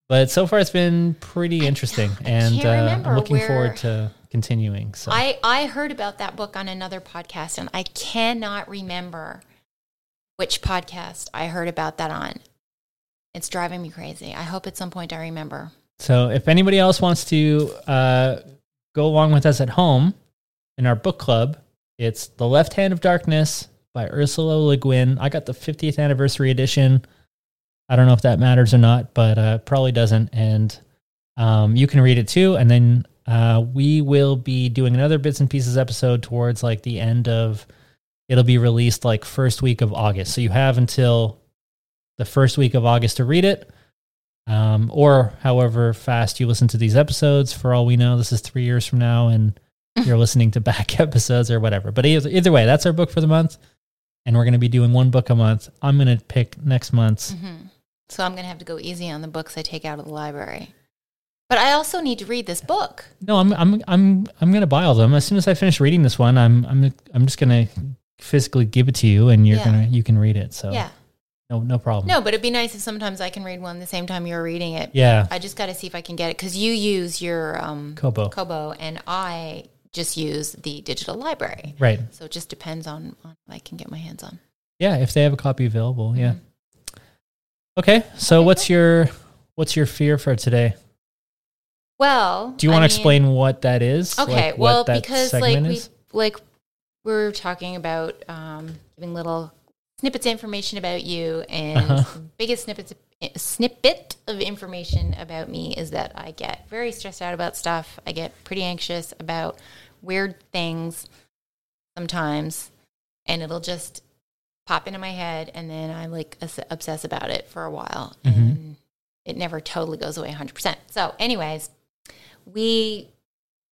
but so far it's been pretty interesting, and uh, I'm looking where- forward to continuing. So, I I heard about that book on another podcast and I cannot remember which podcast I heard about that on. It's driving me crazy. I hope at some point I remember. So if anybody else wants to uh, go along with us at home in our book club, it's The Left Hand of Darkness by Ursula Le Guin. I got the 50th anniversary edition. I don't know if that matters or not, but uh, probably doesn't. And um, you can read it too. And then uh, we will be doing another bits and pieces episode towards like the end of. It'll be released like first week of August. So you have until the first week of August to read it um, or however fast you listen to these episodes. For all we know, this is three years from now, and you're listening to back episodes or whatever. But either, either way, that's our book for the month, and we're going to be doing one book a month. I'm going to pick next month's. hmm So I'm going to have to go easy on the books I take out of the library. But I also need to read this book. No, I'm I'm I'm I'm going to buy all of them as soon as I finish reading this one. I'm I'm I'm just going to physically give it to you, and you're Yeah. gonna you can read it. So Yeah. no no problem. No, but it'd be nice if sometimes I can read one the same time you're reading it. Yeah, I just got to see if I can get it because you use your um, Kobo. Kobo and I just use the digital library. Right. So it just depends on, on what I can get my hands on. Yeah, if they have a copy available. Yeah. Mhm. Okay. So Okay, what's your what's your fear for today? Well, Do you I want to mean- explain what that is? Okay, Like, well, because like we is? like we're talking about um, giving little snippets of information about you, and Uh-huh. biggest snippets snippet of information about me is that I get very stressed out about stuff. I get pretty anxious about weird things sometimes, and it'll just pop into my head, and then I like obs- obsess about it for a while, Mhm. and it never totally goes away 100%. So, anyways, we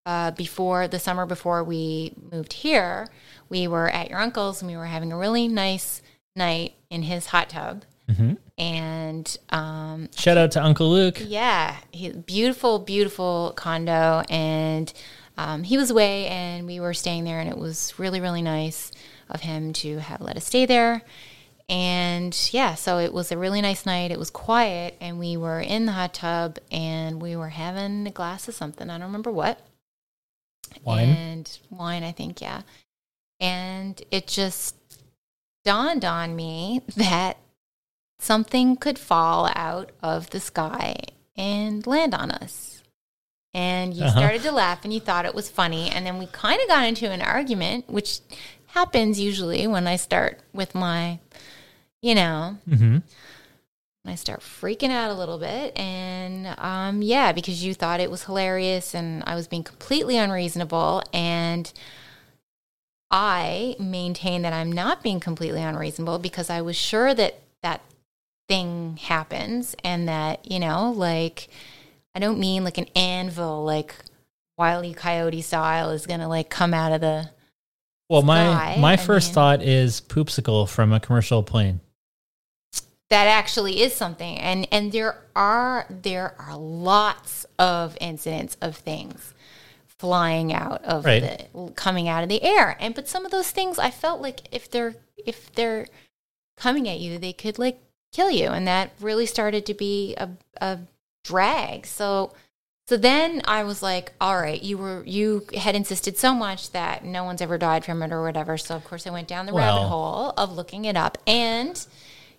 uh, before the summer before we moved here, we were at your uncle's and we were having a really nice night in his hot tub. Mhm. And um, Shout out to Uncle Luke. yeah, he, beautiful, beautiful condo. And um, he was away and we were staying there, and it was really, really nice of him to have let us stay there. And yeah, so it was a really nice night. It was quiet, and we were in the hot tub and we were having a glass of something. I don't remember what. Wine. And wine, I think, yeah. And it just dawned on me that something could fall out of the sky and land on us. And you Uh-huh. started to laugh and you thought it was funny. And then we kind of got into an argument, which happens usually when I start with my, you know, mm-hmm. and I start freaking out a little bit. And um, yeah, because you thought it was hilarious and I was being completely unreasonable. And I maintain that I'm not being completely unreasonable because I was sure that that thing happens and that, you know, like, I don't mean like an anvil, like Wile E. Coyote style is going to like come out of the. Well, my my I first mean- thought is poopsicle from a commercial plane. that actually is something and and there are there are lots of incidents of things flying out of Right. the coming out of the air. And but some of those things i felt like if they're if they're coming at you they could like kill you. And that really started to be a, a drag. So so then i was like all right you were you had insisted so much that no one's ever died from it or whatever. So of course i went down the rabbit hole of looking it up. And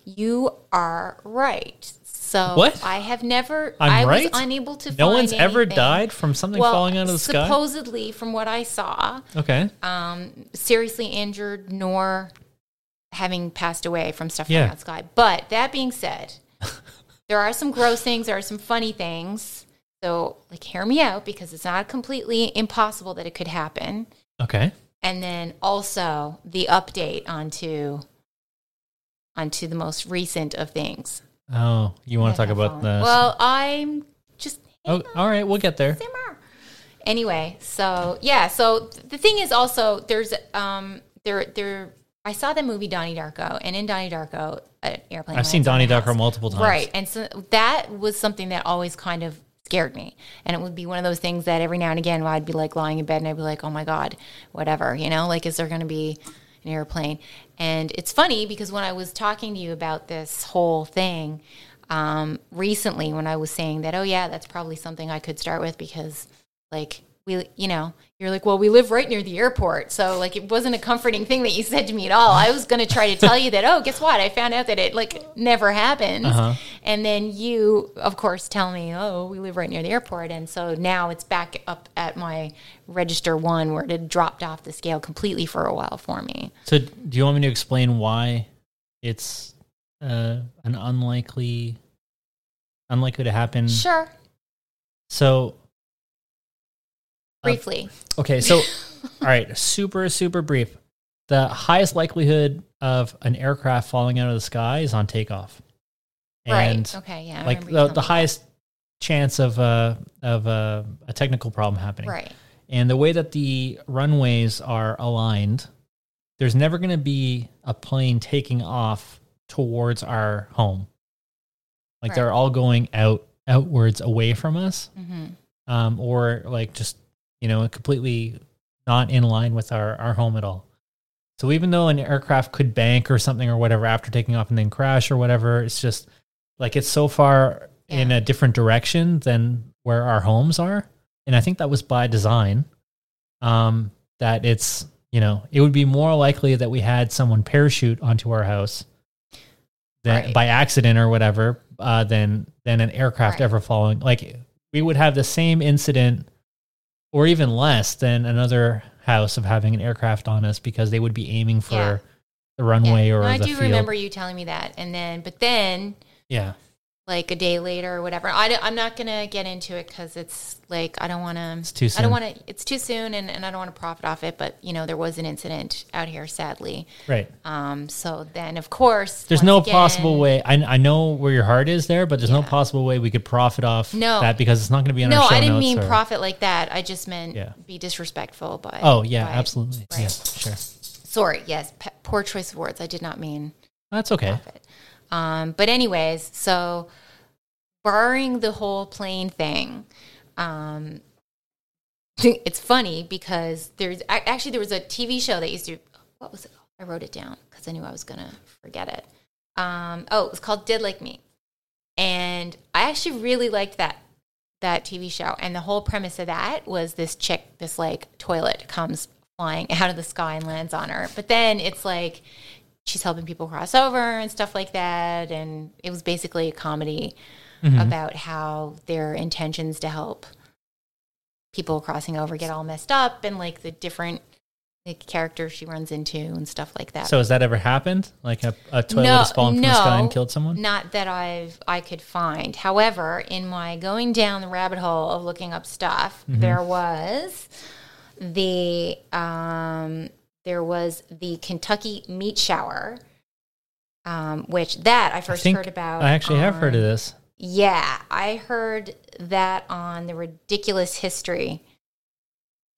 you are right so What? i have never I'm I right? was unable to No find one's ever died from something well, falling out of the sky. supposedly from what i saw Okay. um, seriously injured nor having passed away from stuff Yeah. from the sky. But that being said, there are some gross things, there are some funny things. So, like, hear me out because it's not completely impossible that it could happen. Okay. And then also the update onto onto the most recent of things. Oh, you want to talk about the? Well, I'm just oh, all right. We'll get there. simmer. Anyway, so yeah, so th- the thing is also there's um there there I saw the movie Donnie Darko, and in Donnie Darko, an airplane. I've seen Donnie Darko multiple times. Right, and so that was something that always kind of scared me, and it would be one of those things that every now and again I'd be like lying in bed and I'd be like, oh my god, whatever, you know, like is there going to be an airplane? And it's funny because when I was talking to you about this whole thing um, recently, when I was saying that, oh yeah, that's probably something I could start with because like we you know you're like well we live right near the airport. So like it wasn't a comforting thing that you said to me at all. I was going to try to tell you that oh guess what? I found out that it like never happens. Uh-huh. and then you of course tell me oh we live right near the airport. And so now it's back up at my register one where it had dropped off the scale completely for a while for me. So, do you want me to explain why it's uh, an unlikely, unlikely to happen? sure. So, briefly okay. So, all right. Super, super brief. The highest likelihood of an aircraft falling out of the sky is on takeoff, and right okay yeah I like the, the highest chance of uh, of uh, a technical problem happening. right And the way that the runways are aligned, there's never going to be a plane taking off towards our home. Like Right. they're all going out outwards away from us, hmm um, or like just you know completely not in line with our our home at all. So even though an aircraft could bank or something or whatever after taking off and then crash or whatever, it's just like it's so far in a different direction than where our homes are. And I think that was by design. Um, that it's you know it would be more likely that we had someone parachute onto our house than Right. by accident or whatever uh, than than an aircraft Right. ever falling. Like we would have the same incident or even less than another house of having an aircraft on us because they would be aiming for Yeah. the runway yeah. or No, I do field. remember you telling me that and then but then Yeah. Like a day later or whatever. I, am not going to get into it because it's like, I don't want to, It's too I don't want to, it's too soon and, and I don't want to profit off it. But, you know, there was an incident out here, sadly. Right. Um, so then, of course, There's no again- possible way. I, I know where your heart is there, but there's no possible way we could profit off No. that because it's not going to be on No, our show I didn't mean or- profit like that. I just meant Yeah. be disrespectful by. Oh yeah, by- absolutely. right. Yeah, sure. Sorry. Yes. P- poor choice of words. I did not mean That's okay. profit. Um, but anyways, so barring the whole plane thing, um, it's funny because there's actually there was a TV show that used to what was it? called? I wrote it down because I knew I was gonna forget it. Um, oh, it was called Dead Like Me, and I actually really liked that that TV show. And the whole premise of that was this chick, this like toilet comes flying out of the sky and lands on her. But then it's like she's helping people cross over and stuff like that. And it was basically a comedy Mhm. about how their intentions to help people crossing over get all messed up and like the different like characters she runs into and stuff like that. So has that ever happened? Like a, a toilet No, has fallen from the sky and killed someone? Not that I've I could find. However, in my going down the rabbit hole of looking up stuff, Mm-hmm. there was the um, there was the Kentucky meat shower, um, which that I I first think heard about. I actually have heard of this. Yeah, I heard that on the Ridiculous History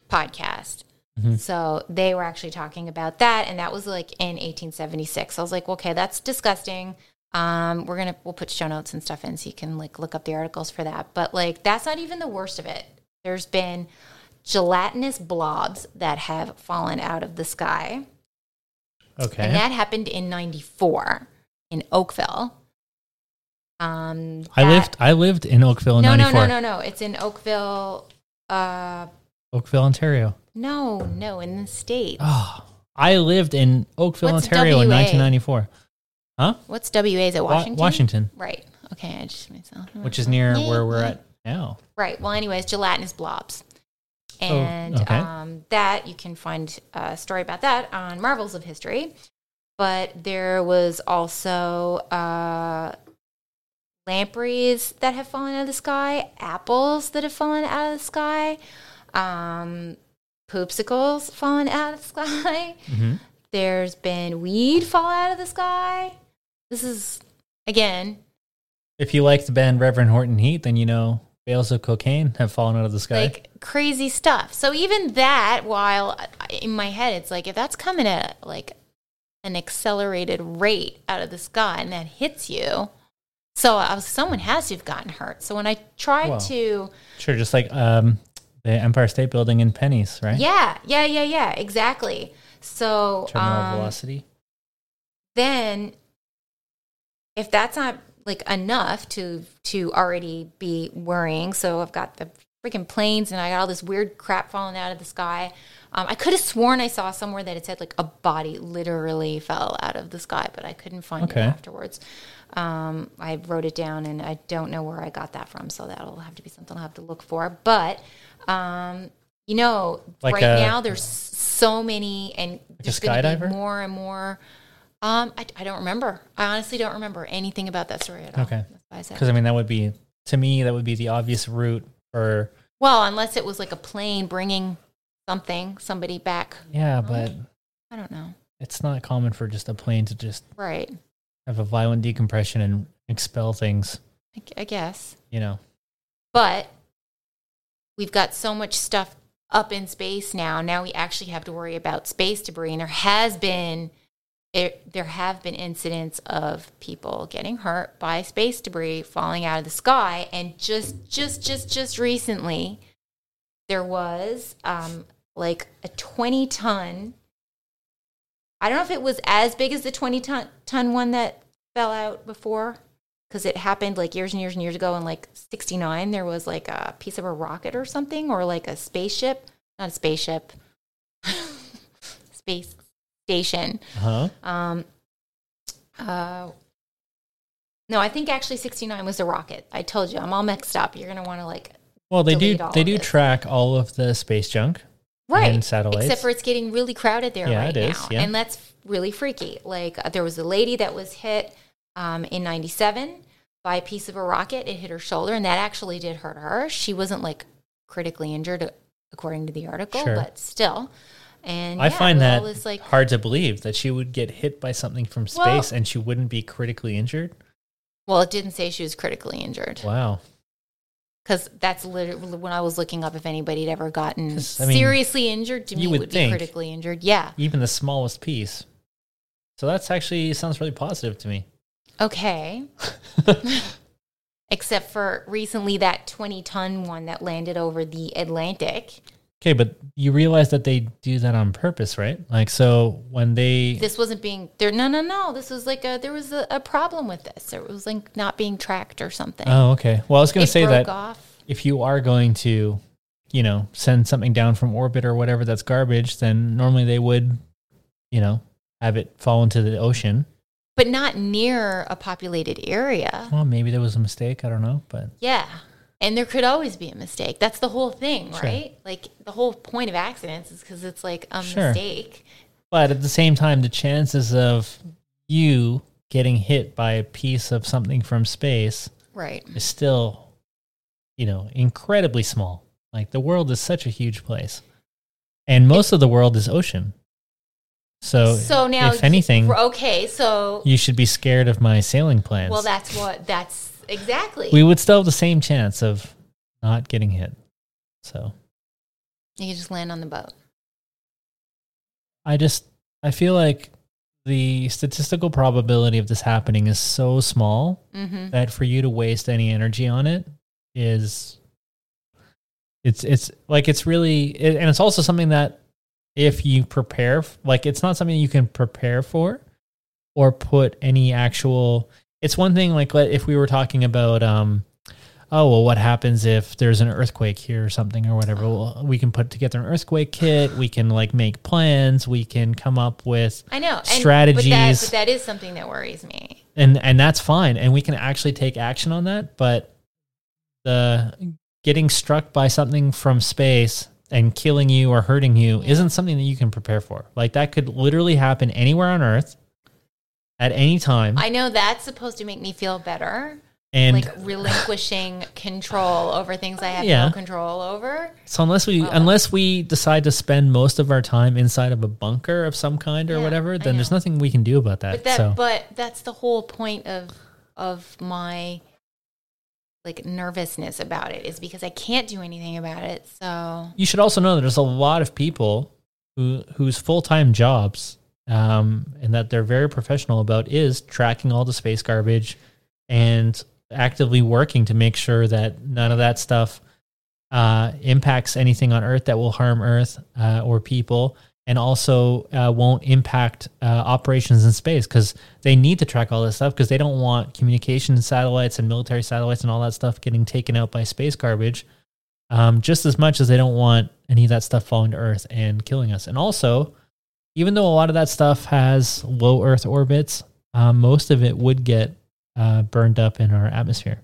podcast. Mhm. So they were actually talking about that, and that was like in 1876. I was like, okay, that's disgusting. Um, we're gonna we'll put show notes and stuff in so you can like look up the articles for that. But like that's not even the worst of it. There's been gelatinous blobs that have fallen out of the sky. Okay. And that happened in 94 in Oakville. Um, I lived I lived in Oakville in No, no, '94. no, no, no. It's in Oakville. Uh, Oakville, Ontario. no, no, in the state. Oh, I lived in Oakville, What's Ontario in 1994. Huh? What's WA? Is it Wa- Washington? Washington, Right. Okay, I just myself. which is near Yeah, where we're yeah. at now. Right. Well, anyways, gelatinous blobs. Oh, And okay. um, that you can find a story about that on Marvels of History. But there was also uh, lampreys that have fallen out of the sky, apples that have fallen out of the sky, um, poopsicles fallen out of the sky. hmm There's been weed fall out of the sky. This is again If you like the band Reverend Horton Heat, then you know bales of cocaine have fallen out of the sky. like crazy stuff. So even that, while in my head, it's like if that's coming at like an accelerated rate out of the sky and that hits you, so I was someone has to have gotten hurt. So when I tried Well, to, sure, just like um, the Empire State Building in pennies, right? yeah, yeah, yeah, yeah, exactly. So Terminal um, velocity. then if that's not like enough to to already be worrying so i've got the freaking planes and i got all this weird crap falling out of the sky um, i could have sworn i saw somewhere that it said like a body literally fell out of the sky but i couldn't find Okay. it afterwards um, i wrote it down and i don't know where i got that from so that'll have to be something i'll have to look for but um, you know Like right a- now there's so many and there's gonna be skydiver? more and more um, I, I don't remember. I honestly don't remember anything about that story at all. Okay. Why I. Because I mean, that would be to me that would be the obvious route for Well, unless it was like a plane bringing something, somebody back. yeah, Oh. but I don't know. it's not common for just a plane to just Right. have a violent decompression and expel things. I guess. You know, But we've got so much stuff up in space now. Now we actually have to worry about space debris. And there has been, it, there have been incidents of people getting hurt by space debris falling out of the sky. And just, just, just, just recently, there was um, like a 20 ton. I don't know if it was as big as the 20 ton, ton one that fell out before because it happened like years and years and years ago in like 69 there was like a piece of a rocket or something or like a spaceship not a spaceship space station huh? um uh no i think actually 69 was a rocket i told you i'm all mixed up you're gonna want to like Well, they do they do this. track all of the space junk right satellites. except for it's getting really crowded there Yeah, right it is, now yeah. and that's really freaky like uh, there was a lady that was hit um, in 97 by a piece of a rocket it hit her shoulder and that actually did hurt her she wasn't like critically injured uh, according to the article Sure. but still and I yeah, find that all like hard to believe that she would get hit by something from space Well- and she wouldn't be critically injured. well it didn't say she was critically injured Wow. Because that's literally when i was looking up if anybody had ever gotten I mean, seriously injured to you me would would be critically injured yeah Even the smallest piece. So that's actually sounds really positive to me. okay except for recently that 20 ton one that landed over the Atlantic. Okay, but you realize that they do that on purpose, right? Like, so when they, This wasn't being there. No, no, no. This was like a there was a, a problem with this. It was like not being tracked or something. oh, okay. Well, I was going to say that off. if you are going to, you know, send something down from orbit or whatever that's garbage, then normally they would, you know, have it fall into the ocean. but not near a populated area. Well, maybe there was a mistake. I don't know, but Yeah. And there could always be a mistake. That's the whole thing, Sure. right? Like the whole point of accidents is because it's like a Sure. mistake. but at the same time, the chances of you getting hit by a piece of something from space Right. is still, you know, incredibly small. Like the world is such a huge place, and most of the world is ocean. So, So now, if anything, okay. So, you should be scared of my sailing plans. well, that's what, that's exactly. we would still have the same chance of not getting hit. So you can just land on the boat. I just I feel like the statistical probability of this happening is so small Mm-hmm. that for you to waste any energy on it is it's it's like it's really it, and it's also something that if you prepare like it's not something you can prepare for or put any actual it's one thing like if we were talking about um oh well what happens if there's an earthquake here or something or whatever well, we can put together an earthquake kit we can like make plans we can come up with I know and, But that, Strategies. but that is something that worries me. and and that's fine and we can actually take action on that but the getting struck by something from space and killing you or hurting you Yeah. isn't something that you can prepare for like that could literally happen anywhere on earth at any time I know that's supposed to make me feel better, and like relinquishing control over things I have Yeah. no control over. so unless we Well- unless we decide to spend most of our time inside of a bunker of some kind or Yeah, whatever then there's nothing we can do about that, But that, so but that's the whole point of of my like nervousness about it is because I can't do anything about it. So you should also know that there's a lot of people who whose full time jobs um, and that they're very professional about is tracking all the space garbage and actively working to make sure that none of that stuff uh, impacts anything on Earth that will harm Earth uh, or people, and also uh, won't impact uh, operations in space because they need to track all this stuff because they don't want communication satellites and military satellites and all that stuff getting taken out by space garbage um, just as much as they don't want any of that stuff falling to Earth and killing us. And also, even though a lot of that stuff has low Earth orbits, um, most of it would get uh, burned up in our atmosphere.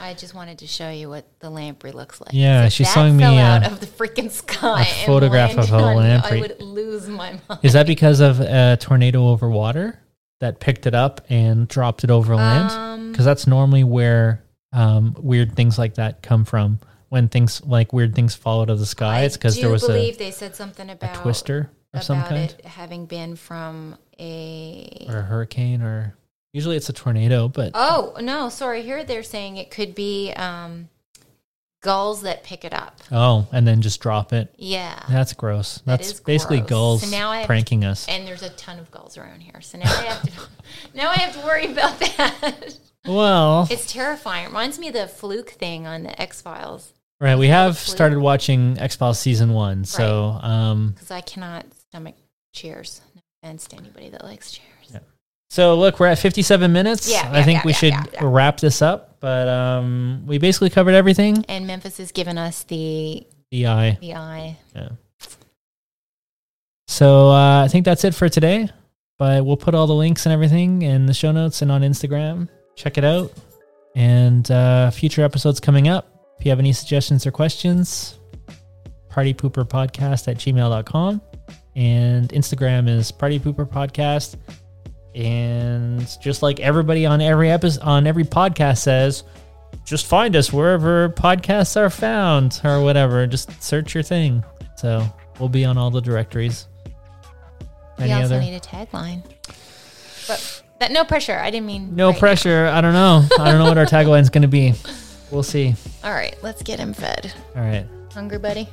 I just wanted to show you what the lamprey looks like. Yeah, If she's showing me, fell out uh, of the freaking sky. a photograph of a lamprey. I would lose my mind. Is that because of a tornado over water that picked it up and dropped it over land? Um, Because that's normally where um, weird things like that come from. When things like weird things fall out of the sky, it's because there was a, believe they said something a twister of some about kind. it having been from a or a hurricane or usually it's a tornado but Oh no, sorry. Here they're saying it could be um, gulls that pick it up. oh and then just drop it Yeah, that's gross That that's basically gross. gulls So now I pranking us and there's a ton of gulls around here. So now I have to now I have to worry about that. well It's terrifying. It reminds me of the fluke thing on the X Files right we have started watching x-files season one so um because I cannot stomach cheers. No offense to anybody that likes cheers. Yeah. so look we're at 57 minutes Yeah, i yeah, think yeah, we yeah, should yeah, yeah. wrap this up but um we basically covered everything And Memphis has given us the the eye the eye. so uh, i think that's it for today but we'll put all the links and everything in the show notes and on instagram check it out and uh, future episodes coming up if you have any suggestions or questions partypooperpodcast at gmail.com and instagram is Party Pooper Podcast. and just like everybody on every episode on every podcast says just find us wherever podcasts are found or whatever just search your thing so we'll be on all the directories we also need a tagline. But that no pressure. I didn't mean no right pressure i don't know i don't know what our tagline is going to be we'll see. All right, let's get him fed. all right Hungry, buddy?